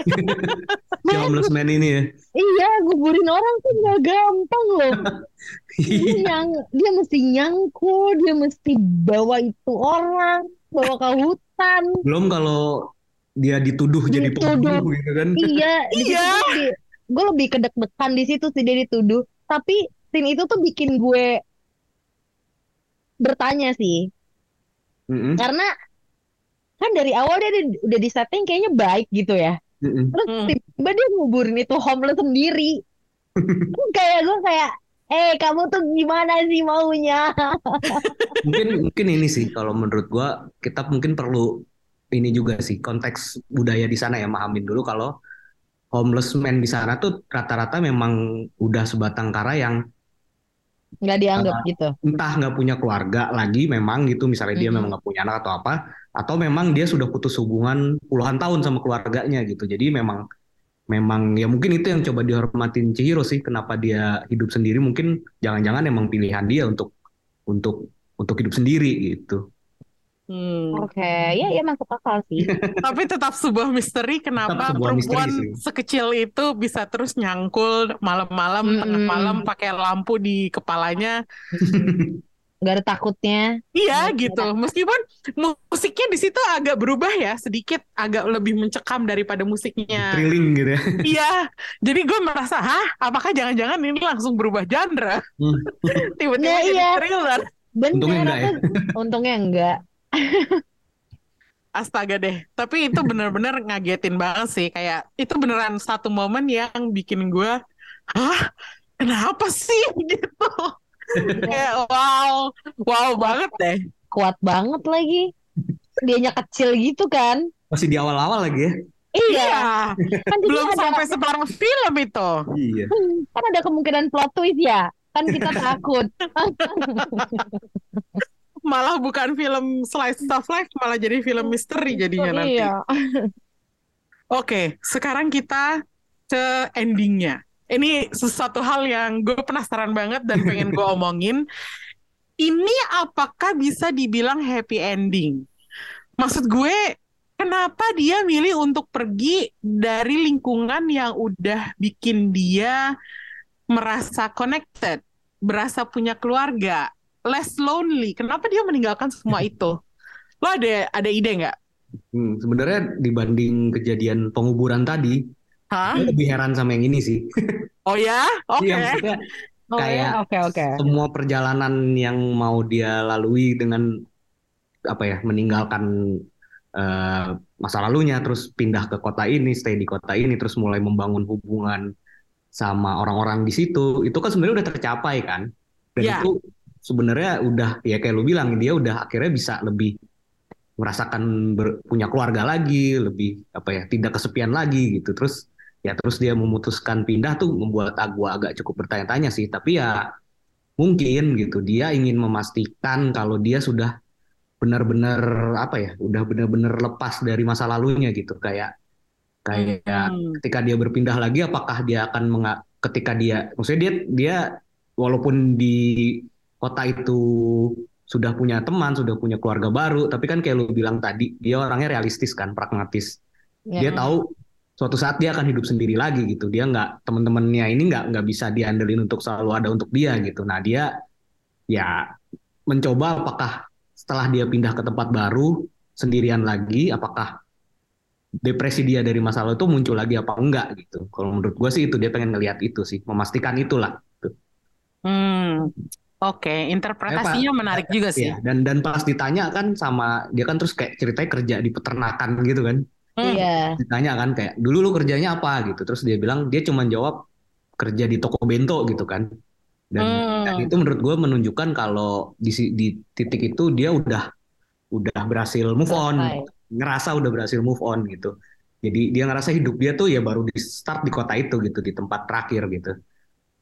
si homeless man ini ya Iya, guburin orang tuh nggak gampang loh. Dia nyang, dia mesti nyangkul, dia mesti bawa itu orang, bawa ke hutan. belum kalau dia dituduh jadi Dituduh. pembunuh gitu kan Iya, Iya. gue lebih, kedek-dekan di situ sih dia dituduh. Tapi scene itu tuh bikin gue bertanya sih, Mm-mm, karena kan dari awal dia di- udah di setting kayaknya baik gitu ya. mm-mm. Terus Hmm. tiba-tiba dia nguburin itu homeless sendiri. kayak gue kayak, eh kamu tuh gimana sih maunya? mungkin mungkin ini sih kalau menurut gua kita mungkin perlu ini juga sih konteks budaya di sana ya mahamin dulu kalau homeless man di sana tuh rata-rata memang udah sebatang kara yang Nggak dianggap gitu. entah nggak punya keluarga lagi memang gitu misalnya dia Mm-mm. memang nggak punya anak atau apa atau memang dia sudah putus hubungan puluhan tahun sama keluarganya gitu jadi memang memang ya mungkin itu yang coba dihormatin Chihiro sih kenapa dia hidup sendiri mungkin jangan-jangan emang pilihan dia untuk untuk untuk hidup sendiri gitu Hmm. Oke, ya ya masuk akal sih. Tapi tetap sebuah misteri kenapa sebuah misteri perempuan sih. sekecil itu bisa terus nyangkul malam-malam, Mm-mm. tengah malam pakai lampu di kepalanya. Nggak ada takutnya. Iya Iya, gitu. Meskipun musiknya di situ agak berubah ya, sedikit agak lebih mencekam daripada musiknya. thrilling gitu ya Iya. Jadi gue merasa, hah? Apakah jangan-jangan ini langsung berubah genre? Hmm. Tiba-tiba Nah, jadi iya. thriller. Bener, Untungnya enggak ya? untungnya enggak. Astaga deh. Tapi itu bener-bener ngagetin banget sih. Kayak itu beneran satu momen yang bikin gue, hah? Kenapa sih gitu? Wow, wow banget deh. Kuat banget lagi. Dianya kecil gitu kan. masih di awal-awal lagi ya Iya, Iya, kan belum ada, sampai separuh film itu. iya kan ada kemungkinan plot twist ya. Kan kita takut. Malah bukan film slice of life, malah jadi film misteri jadinya nanti. Iya. Oke, sekarang kita ke endingnya. Ini sesuatu hal yang gue penasaran banget dan pengen gue omongin. Ini apakah bisa dibilang happy ending? Maksud gue, kenapa dia milih untuk pergi dari lingkungan yang udah bikin dia merasa connected, berasa punya keluarga, less lonely? Kenapa dia meninggalkan semua itu? Lo ada ada ide nggak? Hmm, sebenarnya dibanding kejadian penguburan tadi Hah? gue lebih heran sama yang ini sih Oh ya? Oke. Iya, maksudnya Oh Kayak ya, oke oke. semua perjalanan yang mau dia lalui dengan apa ya meninggalkan eh, masa lalunya terus pindah ke kota ini stay di kota ini terus mulai membangun hubungan sama orang-orang di situ itu kan sebenarnya udah tercapai kan dan Ya. itu sebenarnya udah ya kayak lu bilang dia udah akhirnya bisa lebih merasakan ber- punya keluarga lagi lebih apa ya tidak kesepian lagi gitu terus ya terus dia memutuskan pindah tuh membuat aku agak cukup bertanya-tanya sih tapi ya mungkin gitu dia ingin memastikan kalau dia sudah benar-benar apa ya udah benar-benar lepas dari masa lalunya gitu kayak kayak Hmm. ketika dia berpindah lagi apakah dia akan menga- ketika dia maksudnya dia dia walaupun di kota itu sudah punya teman sudah punya keluarga baru tapi kan kayak lu bilang tadi dia orangnya realistis kan pragmatis Ya. dia tahu suatu saat dia akan hidup sendiri lagi gitu. Dia nggak teman-temannya ini nggak nggak bisa diandelin untuk selalu ada untuk dia gitu. Nah dia ya mencoba apakah setelah dia pindah ke tempat baru sendirian lagi apakah depresi dia dari masa lalu itu muncul lagi apa enggak gitu. Kalau menurut gue sih itu dia pengen ngelihat itu sih memastikan itulah Hmm. Oke, interpretasinya menarik juga sih. Iya, dan dan pas ditanya kan sama dia kan terus kayak ceritanya kerja di peternakan gitu kan Hmm. Iya. ditanya kan kayak dulu lu kerjanya apa gitu terus dia bilang dia cuma jawab kerja di toko bento gitu kan dan, Hmm. dan itu menurut gue menunjukkan kalau di di titik itu dia udah udah berhasil move on Selesai. ngerasa udah berhasil move on gitu jadi dia ngerasa hidup dia tuh ya baru di start di kota itu gitu di tempat terakhir gitu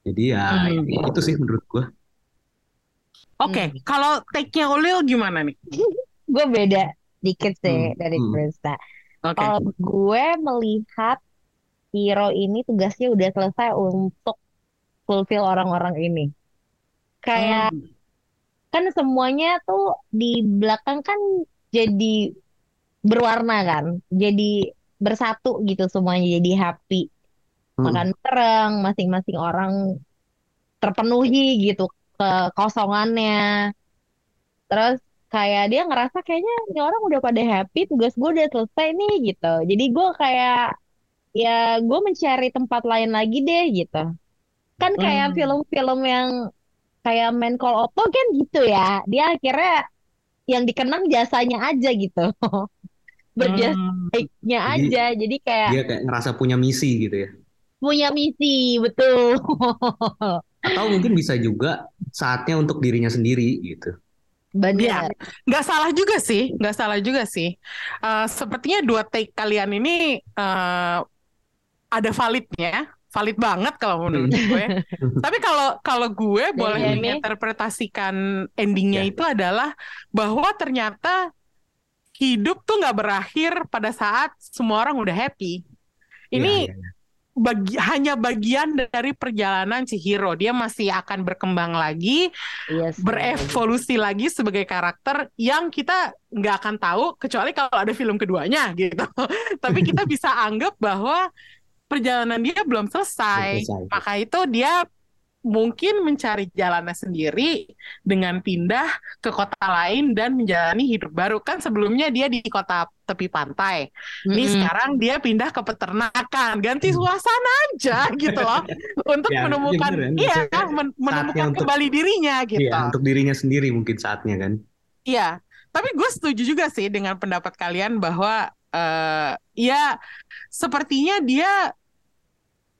jadi ya Hmm. itu sih menurut gue Oke, kalau take-nya Ulil gimana nih? Gue beda dikit sih Hmm, dari hmm. Krista. Oke. Kalau gue melihat hero ini tugasnya udah selesai untuk fulfill orang-orang ini. Kayak Hmm. kan semuanya tuh di belakang kan jadi berwarna kan, jadi bersatu gitu semuanya jadi happy. Hmm. Makan bareng, masing-masing orang terpenuhi gitu kekosongannya. Terus kayak dia ngerasa kayaknya ini orang udah pada happy, tugas gue udah selesai nih gitu. Jadi gue kayak ya gue mencari tempat lain lagi deh gitu. Kan kayak Hmm. film-film yang kayak Man Call Otto kan gitu ya. Dia akhirnya yang dikenang jasanya aja gitu. Berjasa Hmm. baiknya Jadi- aja. Jadi kayak dia kayak ngerasa punya misi gitu ya punya misi, betul. atau mungkin bisa juga saatnya untuk dirinya sendiri gitu Benar. Nggak salah juga sih, nggak salah juga sih. Eh, sepertinya dua take kalian ini eh, ada validnya, valid banget kalau menurut gue. Tapi kalau kalau gue boleh ini? menginterpretasikan endingnya Ya. itu adalah bahwa ternyata hidup tuh nggak berakhir pada saat semua orang udah happy. Ini Iya, iya, iya. Bagi, hanya bagian dari perjalanan si hero. Dia masih akan berkembang lagi, Iya sih. berevolusi lagi sebagai karakter yang kita nggak akan tahu kecuali kalau ada film keduanya gitu. Tapi kita bisa anggap bahwa perjalanan dia belum selesai. Belum selesai. Maka itu dia mungkin mencari jalannya sendiri dengan pindah ke kota lain dan menjalani hidup baru. Kan sebelumnya dia di kota tepi pantai. Ini Mm-mm. sekarang dia pindah ke peternakan, ganti suasana aja gitu loh, untuk Ya, menemukan, iya bener, iya, maksudnya men- menemukan untuk- kembali dirinya gitu. Iya, untuk dirinya sendiri mungkin saatnya kan Iya, tapi gue setuju juga sih dengan pendapat kalian bahwa eh ya sepertinya dia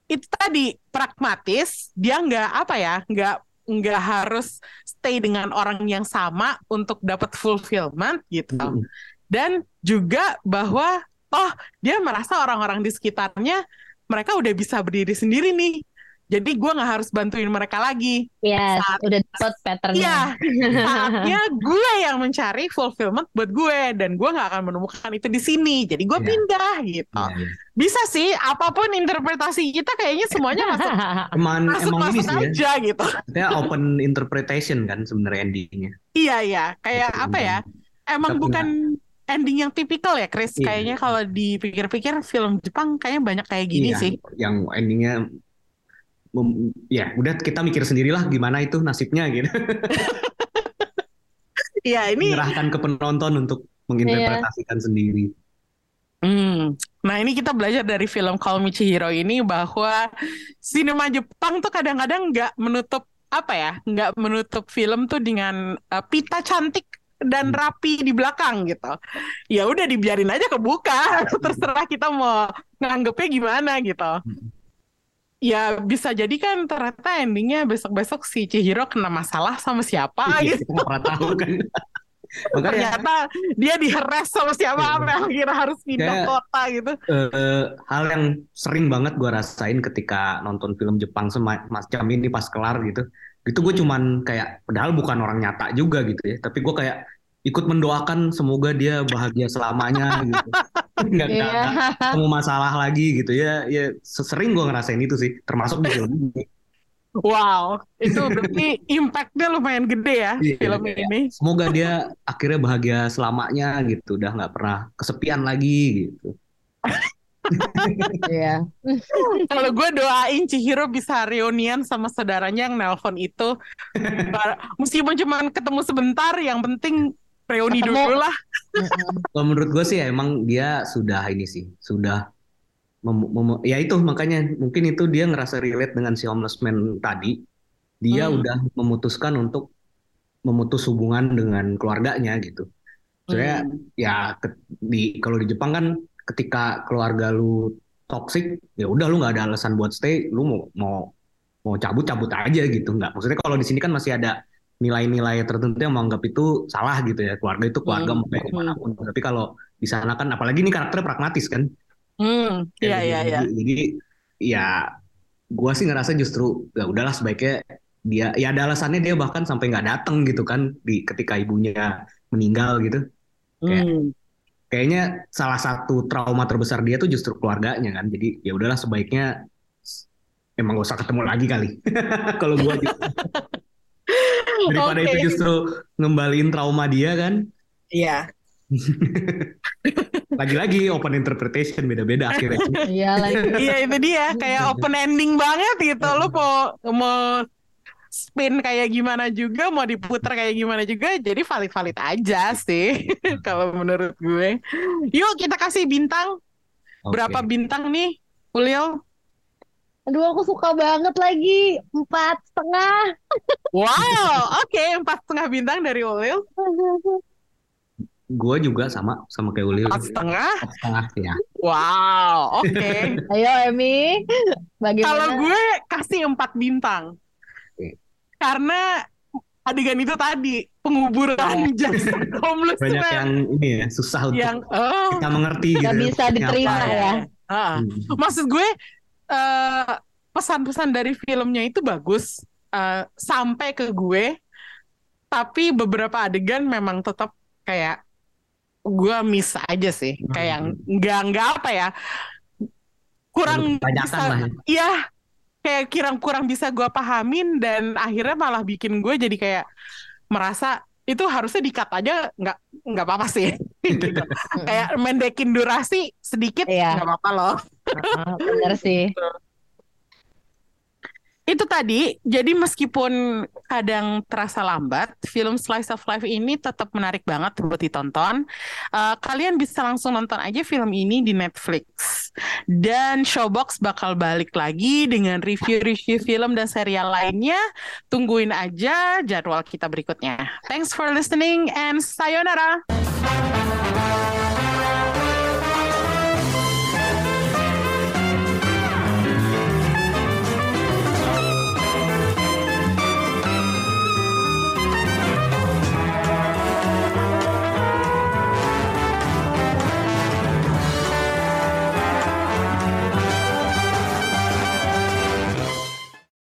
itu tadi pragmatis, dia nggak apa ya, nggak nggak harus stay dengan orang yang sama untuk dapat fulfillment gitu. Mm-mm. Dan juga bahwa oh dia merasa orang-orang di sekitarnya mereka udah bisa berdiri sendiri nih. Jadi gue nggak harus bantuin mereka lagi. Yes, Saat- udah dapet patternnya. Iya, saatnya gue yang mencari fulfillment buat gue dan gue nggak akan menemukan itu di sini. Jadi gue Iya. pindah gitu. Iya, iya. Bisa sih, apa pun interpretasi kita kayaknya semuanya masuk emang masuk emang ini masuk sih ya aja gitu. Maksudnya open interpretation kan sebenarnya endingnya Iya iya, kayak Gitu, apa ya? Emang Kita bukan ending yang tipikal ya, Chris. Iya. Kayaknya kalau dipikir-pikir film Jepang kayaknya banyak kayak gini Iya, sih. yang endingnya ya udah kita mikir sendirilah gimana itu nasibnya gitu Iya ini. menyerahkan ke penonton untuk menginterpretasikan sendiri Hmm. Nah ini kita belajar dari film Call Me Chihiro ini bahwa sinema Jepang tuh kadang-kadang nggak menutup apa ya nggak menutup film tuh dengan uh, pita cantik dan Hmm. rapi di belakang gitu ya udah dibiarin aja kebuka terserah kita mau nganggepnya gimana gitu Hmm. ya bisa jadi kan ternyata endingnya besok-besok si Chihiro kena masalah sama siapa Iya, gitu kita nggak pernah tahu kan. Makanya ternyata dia diheres sama siapa Iya. sampai akhirnya harus pindah Kayak- kota gitu eh, hal yang sering banget gue rasain ketika nonton film Jepang semacam ini pas kelar gitu. Itu gue cuman kayak, padahal bukan orang nyata juga gitu ya. Tapi gue kayak ikut mendoakan semoga dia bahagia selamanya gitu. Nggak, nggak, Iya. nggak ketemu masalah lagi gitu ya. Ya sering gue ngerasain itu sih. Termasuk di film ini. wow itu berarti impactnya lumayan gede ya Iya, film iya. ini Semoga dia akhirnya bahagia selamanya gitu. Udah nggak pernah kesepian lagi gitu. Iya. Kalau gue doain Chihiro bisa reunian sama saudaranya yang nelpon itu. Meskipun cuma ketemu sebentar, yang penting reuni Ketemu. dulu lah. Kalau menurut gue sih ya, emang dia sudah ini sih, sudah mem- mem- ya itu makanya mungkin itu dia ngerasa relate dengan si homeless man tadi. Dia Hmm. udah memutuskan untuk memutus hubungan dengan keluarganya gitu. Soalnya Hmm. ya ke- di kalau di Jepang kan ketika keluarga lu toxic, ya udah lu nggak ada alasan buat stay, lu mau mau mau cabut cabut aja gitu nggak. Maksudnya kalau di sini kan masih ada nilai-nilai tertentu yang menganggap itu salah gitu ya. Keluarga itu keluarga Hmm. mau kayak gimana pun. Tapi kalau di sana kan apalagi ini karakternya pragmatis kan. Hmm, iya iya iya. Jadi, jadi ya gua sih ngerasa justru ya udahlah sebaiknya dia ya ada alasannya dia bahkan sampai nggak datang gitu kan di ketika ibunya meninggal gitu. Kayak- Hmm. Kayaknya salah satu trauma terbesar dia tuh justru keluarganya kan. Jadi ya udahlah sebaiknya emang gak usah ketemu lagi kali. Kalau gua gitu. daripada Oke. itu justru ngembaliin trauma dia kan. Iya. Lagi-lagi open interpretation beda-beda akhirnya. Iya lagi. Iya itu dia, kayak open ending banget gitu. Lu mau mau spin kayak gimana juga, mau diputar kayak gimana juga, jadi valid-valid aja sih kalau menurut gue. Yuk kita kasih bintang. Berapa Oke. bintang nih, Ulil? Aduh aku suka banget lagi. Empat setengah. Wow, oke empat setengah bintang dari Ulil. Gue juga sama sama kayak Ulil. Empat setengah. Empat setengah ya. Wow, oke. Ayo Emi. Bagaimana? Kalau gue kasih empat bintang. Karena adegan itu tadi penguburan jasa homeless Banyak man. yang ini ya susah untuk yang oh, kita mengerti Nggak gitu. bisa maksudnya diterima apa. ya. ah. Hmm. maksud gue eh, pesan-pesan dari filmnya itu bagus eh, sampai ke gue tapi beberapa adegan memang tetap kayak gue miss aja sih kayak yang nggak nggak apa ya kurang bisa lah ya. Kayak kurang kurang bisa gue pahamin dan akhirnya malah bikin gue jadi kayak merasa itu harusnya dikat aja nggak nggak apa-apa sih gitu. kayak mendekin durasi sedikit Iya. nggak apa-apa loh bener sih. Itu tadi jadi meskipun kadang terasa lambat film slice of life ini tetap menarik banget buat ditonton. Eh, kalian bisa langsung nonton aja film ini di Netflix. Dan Showbox bakal balik lagi dengan review-review film dan serial lainnya. Tungguin aja jadwal kita berikutnya. Thanks for listening and sayonara